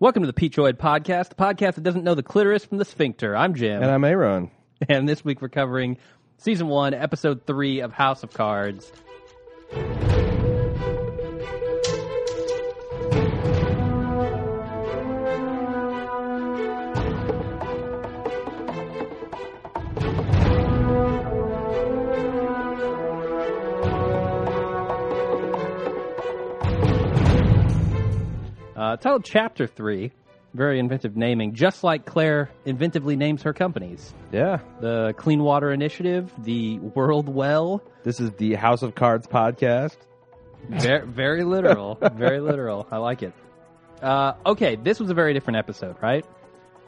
Welcome to the Peachoid Podcast, the podcast that doesn't know the clitoris from the sphincter. I'm Jim, And I'm Aaron. and this week we're covering season one, episode three of House of Cards. Uh, titled Chapter Three, very inventive naming, just like Claire inventively names her companies. Yeah. The Clean Water Initiative, the World Well. This is the House of Cards podcast. Very, very literal. very literal. I like it. Uh, okay, this was a very different episode, right?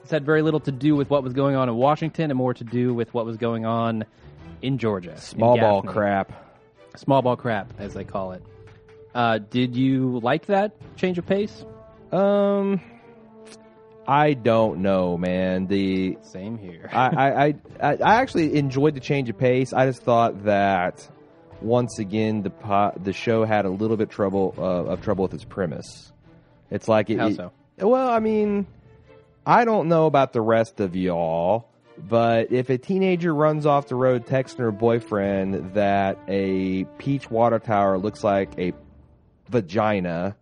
This had very little to do with what was going on in Washington and more to do with what was going on in Georgia. in Small ball crap. Small ball crap, as they call it. Uh, did you like that change of pace? Um, I don't know, man. The Same here. I, I, I, I actually enjoyed the change of pace. I just thought that once again the po- the show had a little bit trouble uh, of trouble with its premise. It's like it, How it- so? well, I mean, I don't know about the rest of y'all, but if a teenager runs off the road texting her boyfriend that a peach water tower looks like a vagina,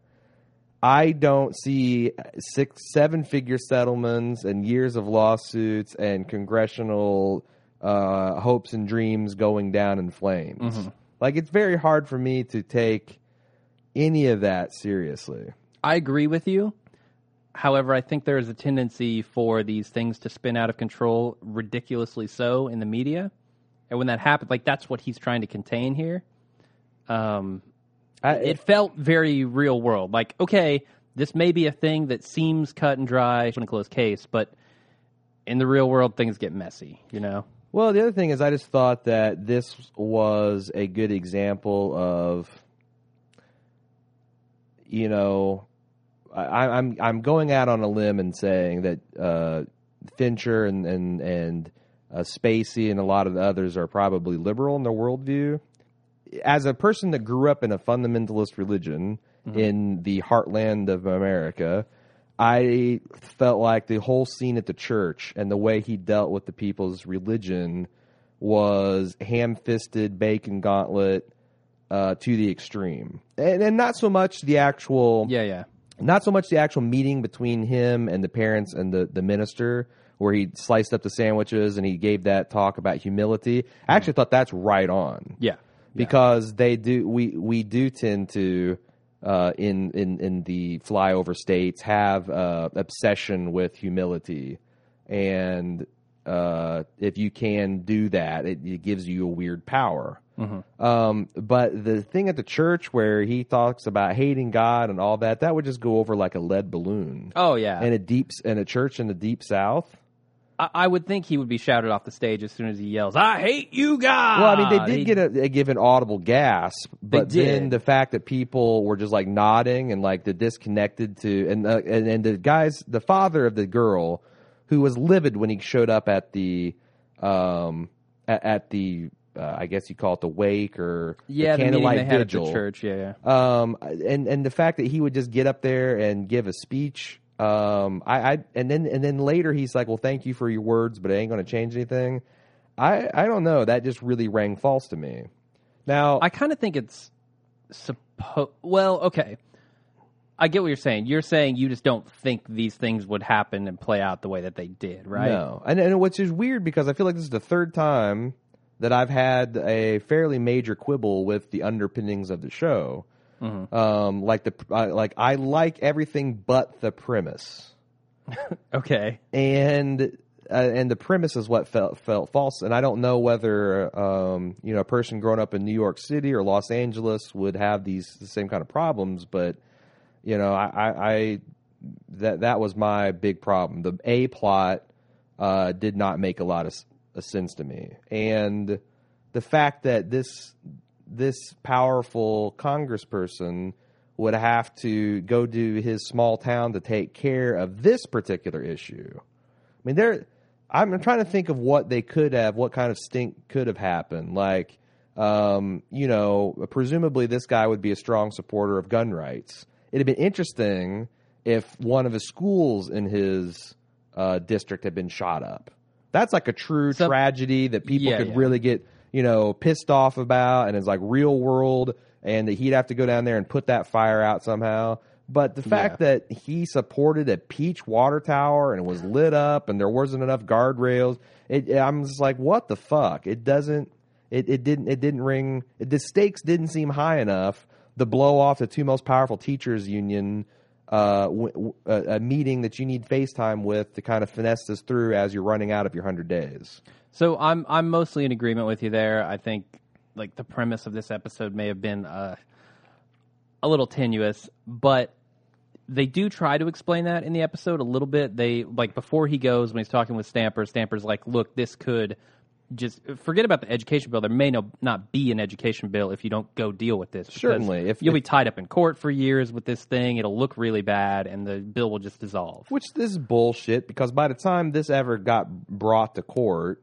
I don't see six, seven figure settlements and years of lawsuits and congressional uh, hopes and dreams going down in flames. Like, it's very hard for me to take any of that seriously. I agree with you. However, I think there is a tendency for these things to spin out of control, ridiculously so, in the media. And when that happens, like that's what he's trying to contain here. Um, I, it felt very real world. Like, okay, this may be a thing that seems cut and dry, in a closed case, but in the real world, things get messy. You know? Well, the other thing is, I just thought that this was a good example of, you know, I, I'm I'm going out on a limb and saying that uh, Fincher and and and uh, Spacey and a lot of the others are probably liberal in their worldview. As a person that grew up in a fundamentalist religion in the heartland of America, I felt like the whole scene at the church and the way he dealt with the people's religion was ham fisted, bacon gauntlet uh, to the extreme. And, and not so much the actual Yeah, yeah. not so much the actual meeting between him and the parents and the, the minister where he sliced up the sandwiches and he gave that talk about humility. I actually thought that's right on Yeah. Because they do we we do tend to uh, in in in the flyover states have uh, obsession with humility, and uh, if you can do that, it, it gives you a weird power. Um, but the thing at the church where he talks about hating God and all that, that would just go over like a lead balloon. Oh, yeah. In a deep in a church in the deep south. I, I would think he would be shouted off the stage as soon as he yells, "I hate you, guys." Well, I mean, they did He- get a, give an audible gasp, but then the fact that people were just like nodding and like the disconnected to, and uh, and, and the guys, the father of the girl, who was livid when he showed up at the, um, at, at the, uh, I guess you call it the wake or yeah, the the meeting candlelight they had vigil. at the church. Yeah, yeah. Um, and and the fact that he would just get up there and give a speech. Um, I, I and then and then later he's like, "Well, thank you for your words, but it ain't going to change anything." I I don't know. That just really rang false to me. Now, I kind of think it's supposed. Well, okay. I get what you're saying. You're saying you just don't think these things would happen and play out the way that they did, right? no, and and which is weird because I feel like this is the third time that I've had a fairly major quibble with the underpinnings of the show. Mm-hmm. Um, like the uh, like I like everything but the premise. Okay. and uh, and the premise is what felt felt false. And I don't know whether um, you know a person growing up in New York City or Los Angeles would have these the same kind of problems. But you know, I, I, I that that was my big problem. The A plot uh, did not make a lot of, of sense to me, and the fact that this this powerful congressperson would have to go to his small town to take care of this particular issue. I mean, there. I'm trying to think of what they could have, what kind of stink could have happened. Like, um, you know, presumably this guy would be a strong supporter of gun rights. It'd have been interesting if one of his schools in his uh, district had been shot up. That's like a true tragedy that people Yeah, could yeah. really get, you know, pissed off about and is like real world and that he'd have to go down there and put that fire out somehow. But the fact Yeah. that he supported a peach water tower and it was lit up and there wasn't enough guardrails, it, I'm just like, what the fuck? It doesn't. It, it didn't. It didn't ring. The stakes didn't seem high enough. to blow off the two most powerful teachers union uh, w- w- a, a meeting that you need FaceTime with to kind of finesse this through as you're running out of your hundred days. So I'm I'm mostly in agreement with you there. I think like the premise of this episode may have been uh, a little tenuous, but they do try to explain that in the episode a little bit. They like before he goes when he's talking with Stamper, Stamper's like, "Look, this could just forget about the education bill. There may no, not be an education bill if you don't go deal with this. Certainly, if- you'll if- be tied up in court for years with this thing, it'll look really bad, and the bill will just dissolve. Which this is bullshit because by the time this ever got brought to court,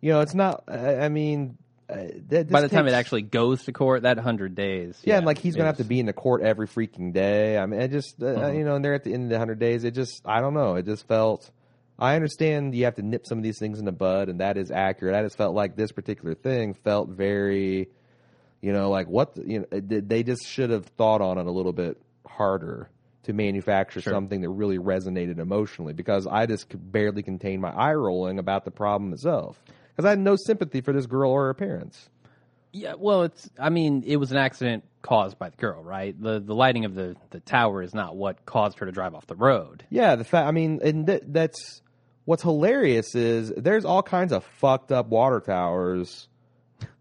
you know, it's not. I I mean, uh, that, By the time it actually goes to court, that hundred days, Yeah, and like he's gonna have to be in the court every freaking day. I mean, it just uh, Mm-hmm. you know, and they're at the end of the hundred days. It just I don't know. It just felt. I understand you have to nip some of these things in the bud, and that is accurate. I just felt like this particular thing felt very, you know, like what the, you know they just should have thought on it a little bit harder to manufacture something that really resonated emotionally. Because I just could barely contain my eye rolling about the problem itself. Because I had no sympathy for this girl or her parents. Yeah, well, it's. I mean, it was an accident caused by the girl, right? The the lighting of the the tower is not what caused her to drive off the road. Yeah, the fact. I mean, and th- that's what's hilarious is there's all kinds of fucked up water towers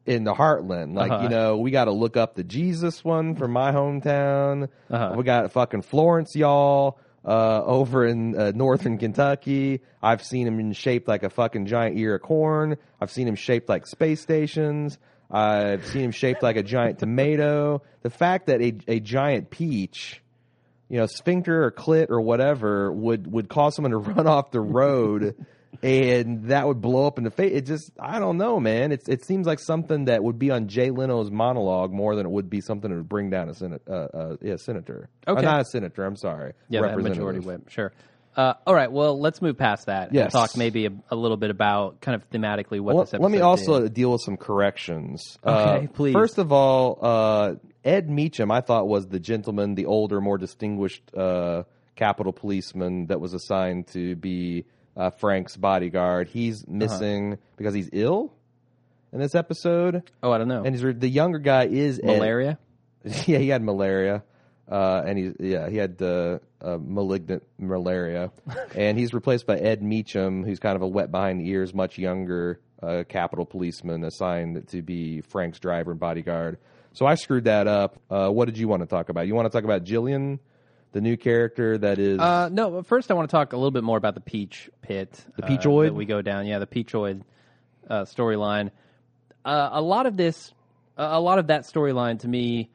in the heartland. Like Uh-huh. you know, we got to look up the Jesus one from my hometown. Uh-huh. We got fucking Florence, y'all. Uh, over in uh, northern Kentucky, I've seen him in shaped like a fucking giant ear of corn. I've seen him shaped like space stations. I've seen him shaped like a giant tomato. The fact that a, a giant peach you know, sphincter or clit or whatever would would cause someone to run off the road, and that would blow up in the face. It just, I don't know, man. It's it seems like something that would be on Jay Leno's monologue more than it would be something that would bring down a senate, uh, uh, yeah, senator. Okay. Uh, not a senator. I'm sorry. Yeah, that Representative. majority whip. Sure. Uh, all right. Well, let's move past that Yes. and talk maybe a, a little bit about kind of thematically what Well, this episode. let me also did. deal with some corrections. Okay, Uh, please. First of all, uh, Ed Meechum, I thought was the gentleman, the older, more distinguished uh, Capitol policeman that was assigned to be uh, Frank's bodyguard. He's Uh-huh. missing because he's ill in this episode, Oh, I don't know. and he's the younger guy is Ed- Malaria. yeah, he had malaria, uh, and he yeah he had uh, uh, malignant malaria, and he's replaced by Ed Meechum, who's kind of a wet behind the ears, much younger uh, Capitol policeman assigned to be Frank's driver and bodyguard. So I screwed that up. Uh, what did you want to talk about? You want to talk about Gillian, the new character that is Uh, no, but first I want to talk a little bit more about the Peach Pit. The Peachoid? that we go down. Yeah, the Peachoid uh, storyline. Uh, a lot of this, a lot of that storyline to me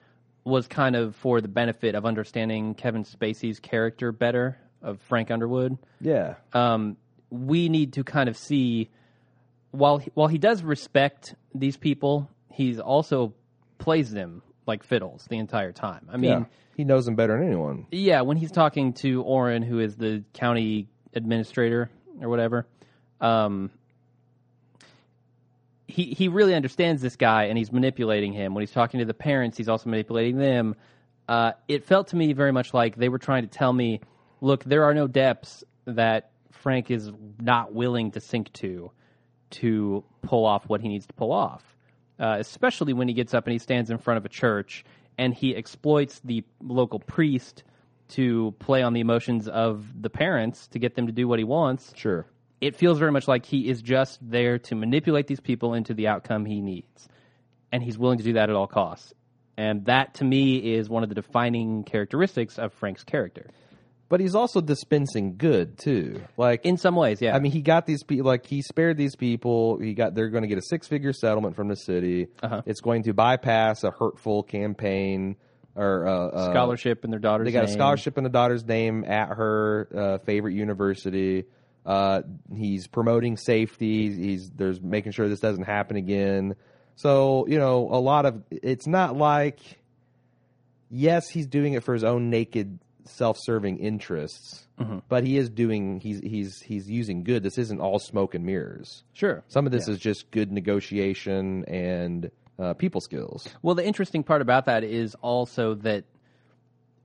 was kind of for the benefit of understanding Kevin Spacey's character better of Frank Underwood. yeah um, we need to kind of see while he, while he does respect these people, he's also plays them like fiddles the entire time. I mean, yeah he knows him better than anyone. yeah, when he's talking to Oren, who is the county administrator or whatever, um, he he really understands this guy and he's manipulating him. When he's talking to the parents, he's also manipulating them. Uh, it felt to me very much like they were trying to tell me, look, there are no depths that Frank is not willing to sink to to pull off what he needs to pull off. Uh, especially when he gets up and he stands in front of a church and he exploits the local priest to play on the emotions of the parents to get them to do what he wants. Sure. It feels very much like he is just there to manipulate these people into the outcome he needs. And he's willing to do that at all costs. And that to me is one of the defining characteristics of Frank's character. But he's also dispensing good too. Like In some ways, yeah. I mean, he got these people. Like he spared these people. He got. They're going to get a six-figure settlement from the city. Uh-huh. It's going to bypass a hurtful campaign or uh, uh, scholarship in their daughter's They got a name. scholarship in the daughter's name at her uh, favorite university. Uh, he's promoting safety. He's there's making sure this doesn't happen again. So you know, a lot of it's not like yes, he's doing it for his own naked self-serving interests. But he is doing he's he's he's using good. This isn't all smoke and mirrors. Sure. Some of this is just good negotiation and uh, people skills. Well, the interesting part about that is also that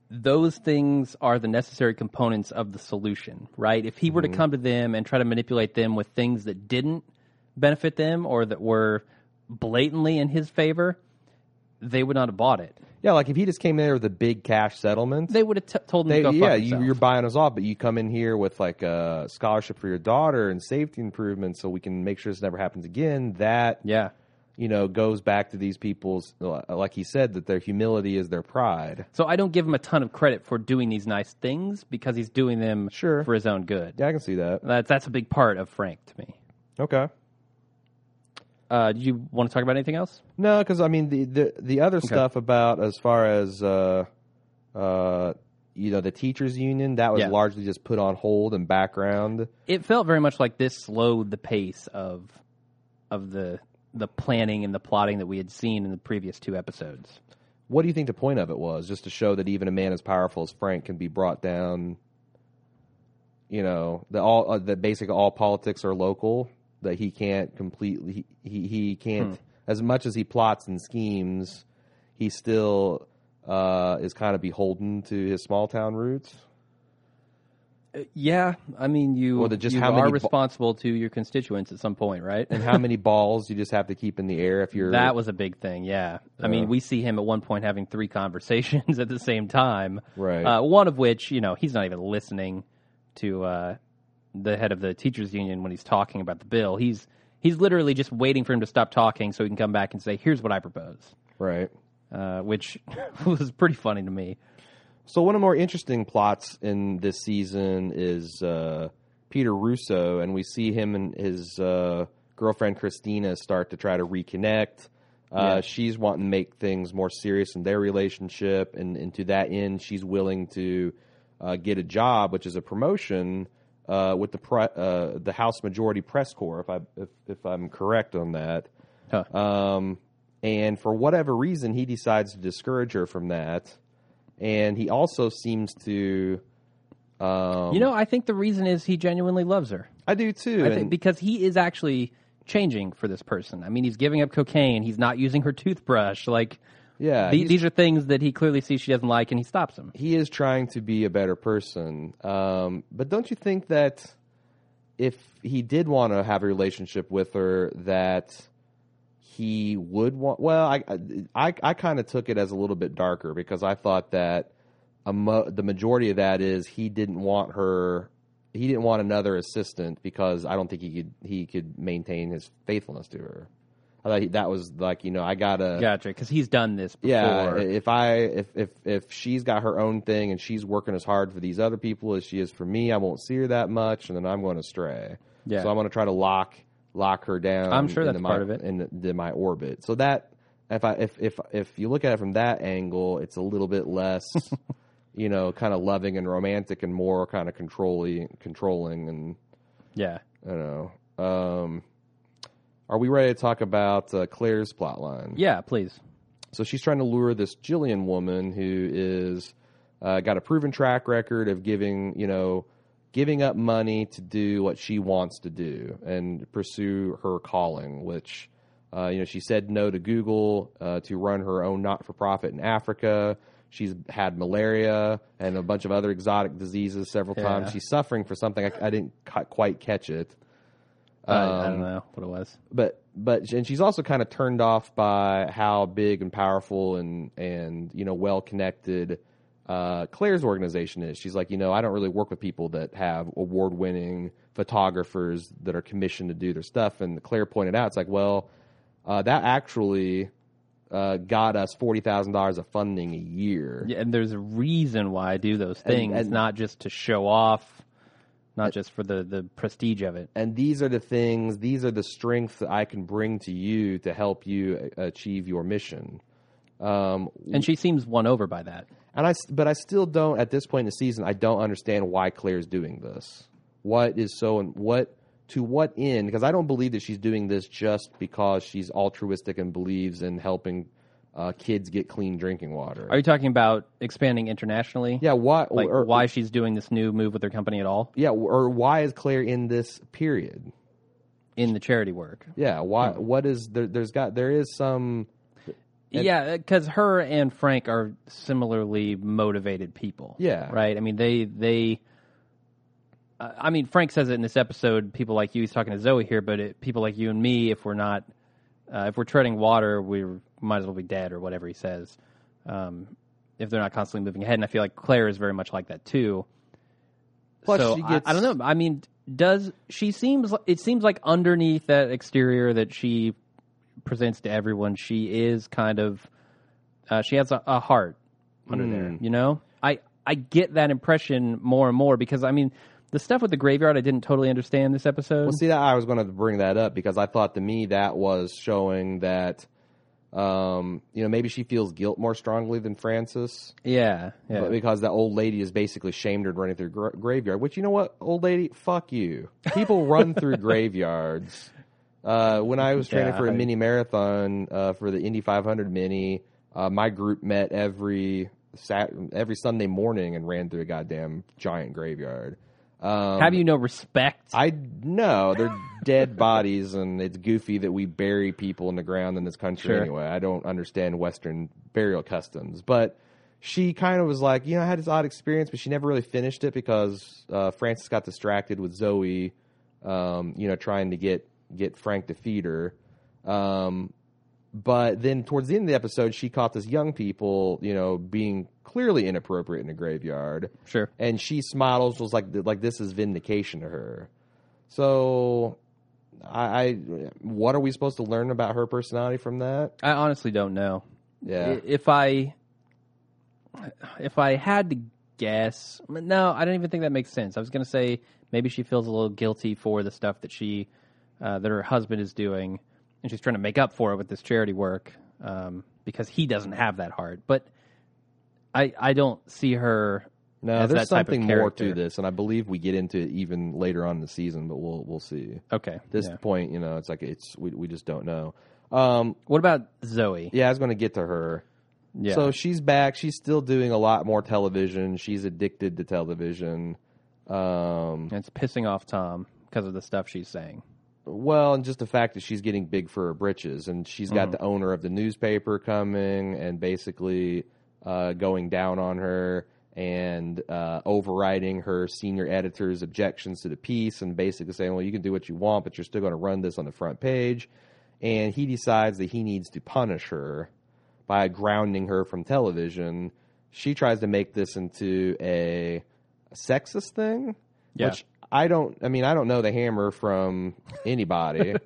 those things are the necessary components of the solution, right? If he were to come to them and try to manipulate them with things that didn't benefit them or that were blatantly in his favor, they would not have bought it. Yeah, like if he just came in there with a big cash settlement, They would have t- told him they, to go yeah, fuck you, you're buying us off, but you come in here with like a scholarship for your daughter and safety improvements, so we can make sure this never happens again. That yeah. you know goes back to these people's, uh, like he said, that their humility is their pride. So I don't give him a ton of credit for doing these nice things because he's doing them Sure. for his own good. Yeah, I can see that. That's that's a big part of Frank to me. Okay. Uh, do you want to talk about anything else? No, because I mean the the the other stuff about as far as uh, uh, you know the teachers union that was Yeah. largely just put on hold and background. It felt very much like this slowed the pace of of the the planning and the plotting that we had seen in the previous two episodes. What do you think the point of it was? Just to show that even a man as powerful as Frank can be brought down. You know, the all uh, that basically all politics are local. That he can't completely he he, can't as much as he plots and schemes, he still uh, is kind of beholden to his small town roots. Yeah, I mean you the- just you how are responsible to your constituents at some point, right? and how many balls you just have to keep in the air if you're That was a big thing, yeah. I mean, we see him at one point having three conversations at the same time. Right. Uh, one of which, you know, he's not even listening to uh, the head of the teachers union when he's talking about the bill. He's he's literally just waiting for him to stop talking so he can come back and say, "Here's what I propose," right. uh, which was pretty funny to me. So one of the more interesting plots in this season is uh, Peter Russo, and we see him and his uh, girlfriend Christina start to try to reconnect. Uh, Yeah. She's wanting to make things more serious in their relationship, and, and to that end, she's willing to uh, get a job, which is a promotion uh, with the pre- uh, the House Majority Press Corps, if I if, if I'm correct on that. Huh. Um, and for whatever reason, he decides to discourage her from that. And he also seems to. Um, you know, I think the reason is he genuinely loves her. I do too. I think because he is actually changing for this person. I mean, he's giving up cocaine. He's not using her toothbrush. Like, yeah, the- these are things that he clearly sees she doesn't like, and he stops him. he is trying to be a better person. Um, but don't you think that if he did want to have a relationship with her, that he would want? Well, I I, I kind of took it as a little bit darker because I thought that a mo- the majority of that is he didn't want her. He didn't want another assistant because I don't think he could he could maintain his faithfulness to her. I thought he, that was like you know I gotta Gotcha, because he's done this before. yeah, if I if if if she's got her own thing and she's working as hard for these other people as she is for me, I won't see her that much, and then I'm going to stray. Yeah. So I'm going to try to lock lock her down. I'm sure that's my, part of it. in, into my orbit. So that if I if if if you look at it from that angle, it's a little bit less, you know, kind of loving and romantic, and more kind of controlling controlling and yeah. I don't know. Um, are we ready to talk about uh, Claire's plotline? Yeah, please. So she's trying to lure this Gillian woman who is uh, got a proven track record of giving, you know, giving up money to do what she wants to do and pursue her calling. Which, uh, you know, she said no to Google uh, to run her own not-for-profit in Africa. She's had malaria and a bunch of other exotic diseases several Yeah. times. She's suffering for something. I, I didn't quite catch it I, I Um, don't know what it was. but but and she's also kind of turned off by how big and powerful and and you know well connected uh, Claire's organization is. She's like, you know, I don't really work with people that have award winning photographers that are commissioned to do their stuff. And Claire pointed out, it's like, well, uh, that actually uh, got us forty thousand dollars of funding a year. Yeah, and there's a reason why I do those things, and- not just to show off, not just for the, the prestige of it. and these are the things these are the strengths that i can bring to you to help you achieve your mission um, And she seems won over by that. and I, but I still don't at this point in the season. I don't understand why Claire's doing this. What is so and what to what end? Because I don't believe that she's doing this just because she's altruistic and believes in helping uh, kids get clean drinking water. Are you talking about expanding internationally? yeah, why? Like or, why she's doing this new move with her company at all Yeah, or why is Claire in this period? in the charity work? Yeah, why? Hmm. What is there? There's got there is some. And- yeah, because her and Frank are similarly motivated people. Yeah. right. I mean, they they. Uh, I mean, Frank says it in this episode. People like you, he's talking to Zoe here, but it, people like you and me, if we're not, uh, if we're treading water, we might as well be dead, or whatever he says. Um, if they're not constantly moving ahead, and I feel like Claire is very much like that too. Plus, so she I- gets- I, don't know. I mean, does she seems? It seems like underneath that exterior that she presents to everyone, she is kind of. Uh, she has a, a heart under Hmm. there. You know, I I get that impression more and more because I mean, the stuff with the graveyard I didn't totally understand this episode. Well, see, that I was going to bring that up because I thought to me that was showing that, um, you know, maybe she feels guilt more strongly than Francis. yeah, yeah. But because that old lady is basically shamed her running through gra- graveyard. Which you know what, old lady, fuck you. People run through graveyards. Uh, when I was training Yeah, for a I- mini marathon uh, for the Indy 500 mini, uh, my group met every sat- every Sunday morning and ran through a goddamn giant graveyard. Um, Have you no respect? I know they're dead bodies, and it's goofy that we bury people in the ground in this country Sure. anyway. I don't understand Western burial customs, but she kind of was like, you know, I had this odd experience, but she never really finished it because uh, Francis got distracted with Zoe, um, you know, trying to get get Frank to feed her. Um, but then towards the end of the episode, she caught this young people, you know, being clearly inappropriate in a graveyard sure. and she smiles was like like this is vindication to her. So, I, I what are we supposed to learn about her personality from that? I honestly don't know. Yeah. If I if I had to guess, no, I don't even think that makes sense. I was going to say maybe she feels a little guilty for the stuff that she uh, that her husband is doing, and she's trying to make up for it with this charity work um, because he doesn't have that heart. But I I don't see her. No, there's that type of something more to this, and I believe we get into it even later on in the season, but we'll we'll see. Okay. This yeah. point, you know, it's like it's we we just don't know. Um, What about Zoe? yeah, I was going to get to her. Yeah. So she's back. She's still doing a lot more television. She's addicted to television. Um, And it's pissing off Tom because of the stuff she's saying. Well, and just the fact that she's getting big for her britches, and she's got the owner of the newspaper coming and basically uh, going down on her and uh, overriding her senior editor's objections to the piece, and basically saying, "Well, you can do what you want, but you're still going to run this on the front page." And he decides that he needs to punish her by grounding her from television. She tries to make this into a, a sexist thing, Yeah. which I don't. I mean, I don't know the hammer from anybody.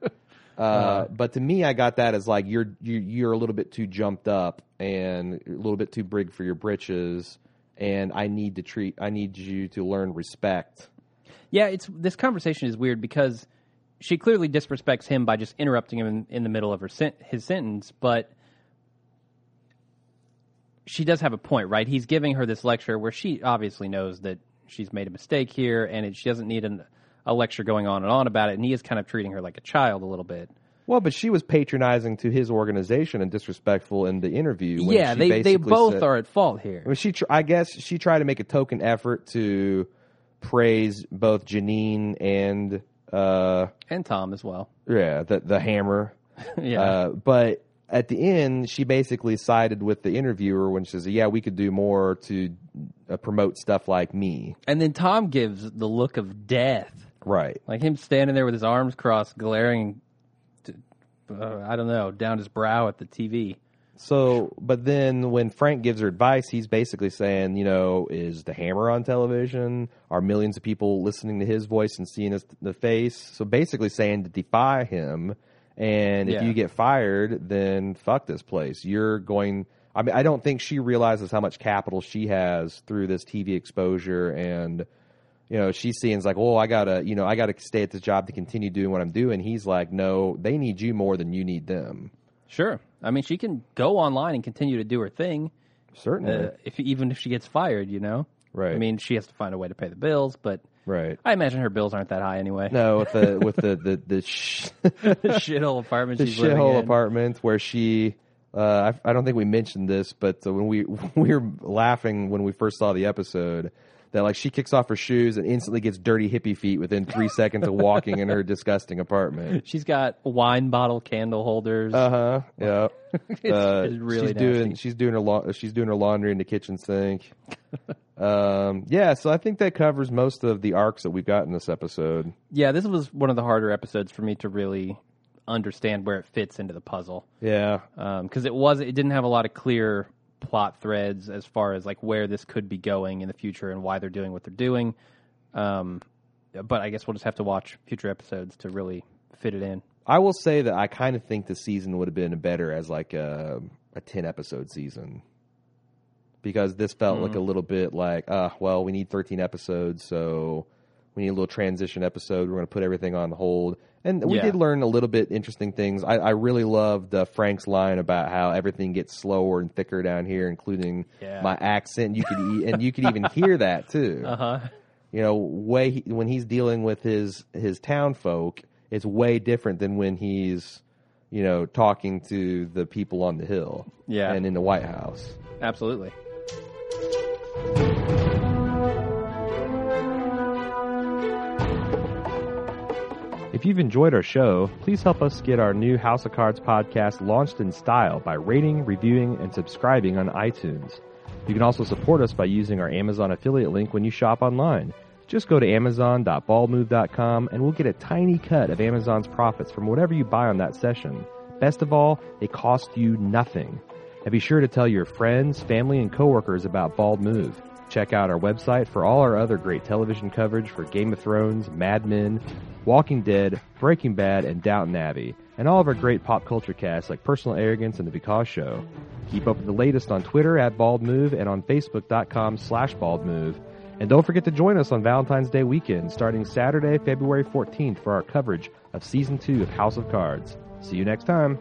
Uh, but to me, I got that as like you're you, you're a little bit too jumped up and a little bit too big for your britches, and I need to treat. I need you to learn respect. Yeah, it's this conversation is weird because she clearly disrespects him by just interrupting him in, in the middle of her sen- his sentence, but she does have a point, right? He's giving her this lecture where she obviously knows that she's made a mistake here, and it, she doesn't need an, a lecture going on and on about it. And he is kind of treating her like a child a little bit. Well, but she was patronizing to his organization and disrespectful in the interview. yeah, they they both said- are at fault here. I mean, she, tr- I guess, she tried to make a token effort to praise both Janine and uh, and Tom as well. yeah, the the hammer. yeah, Uh, but at the end, she basically sided with the interviewer when she says, "Yeah, we could do more to uh, promote stuff like me." and then Tom gives the look of death. Right. like him standing there with his arms crossed, glaring. To, uh, I don't know, down his brow at the TV. So, but then when Frank gives her advice, he's basically saying, you know, is the hammer on television? Are millions of people listening to his voice and seeing his the face? So basically saying to defy him, and if Yeah. you get fired, then fuck this place. You're going. I mean, I don't think she realizes how much capital she has through this TV exposure and. You know, she's seeing like, oh, I gotta, you know, I gotta stay at this job to continue doing what I'm doing. He's like, no, they need you more than you need them. Sure, I mean she can go online and continue to do her thing, Certainly, uh, if even if she gets fired, you know. Right. I mean she has to find a way to pay the bills, but right. I imagine her bills aren't that high anyway. No, with the with the the the, sh- the shithole apartment the she's living shithole apartment where she Uh, I, I don't think we mentioned this, but uh, when we we were laughing when we first saw the episode, that like she kicks off her shoes and instantly gets dirty hippie feet within three seconds of walking in her disgusting apartment. She's got wine bottle candle holders. Uh huh. Yeah. it's, Uh, it's really she's nasty. doing she's doing her la- she's doing her laundry in the kitchen sink. um, yeah, so I think that covers most of the arcs that we've got in this episode. Yeah, this was one of the harder episodes for me to really understand where it fits into the puzzle Yeah, because it was it didn't have a lot of clear plot threads as far as like where this could be going in the future and why they're doing what they're doing. Um, but I guess we'll just have to watch future episodes to really fit it in. I will say that I kind of think the season would have been better as like a a ten episode season because this felt like a Mm-hmm. little bit like, uh, well, we need thirteen episodes, so we need a little transition episode. We're going to put everything on hold, and we Yeah. did learn a little bit interesting things. I, I really loved uh, Frank's line about how everything gets slower and thicker down here, including Yeah. my accent. You could e- and you could even hear that too Uh huh. you know way he, when he's dealing with his his town folk it's way different than when he's you know talking to the people on the hill Yeah. and in the white house Absolutely. If you've enjoyed our show please help us get our new house of cards podcast launched in style by rating reviewing and subscribing on itunes you can also support us by using our amazon affiliate link when you shop online just go to amazon.baldmove.com and we'll get a tiny cut of Amazon's profits from whatever you buy on that session. Best of all, it costs you nothing. And be sure to tell your friends, family, and coworkers about Bald Move. Check out our website for all our other great television coverage for Game of Thrones, Mad Men, Walking Dead, Breaking Bad, and Downton Abbey, and all of our great pop culture casts like Personal Arrogance and The Because Show. Keep up with the latest on Twitter at Bald Move and on Facebook.com slash Bald Move. And don't forget to join us on Valentine's Day weekend, starting Saturday, February 14th, for our coverage of Season 2 of House of Cards. See you next time.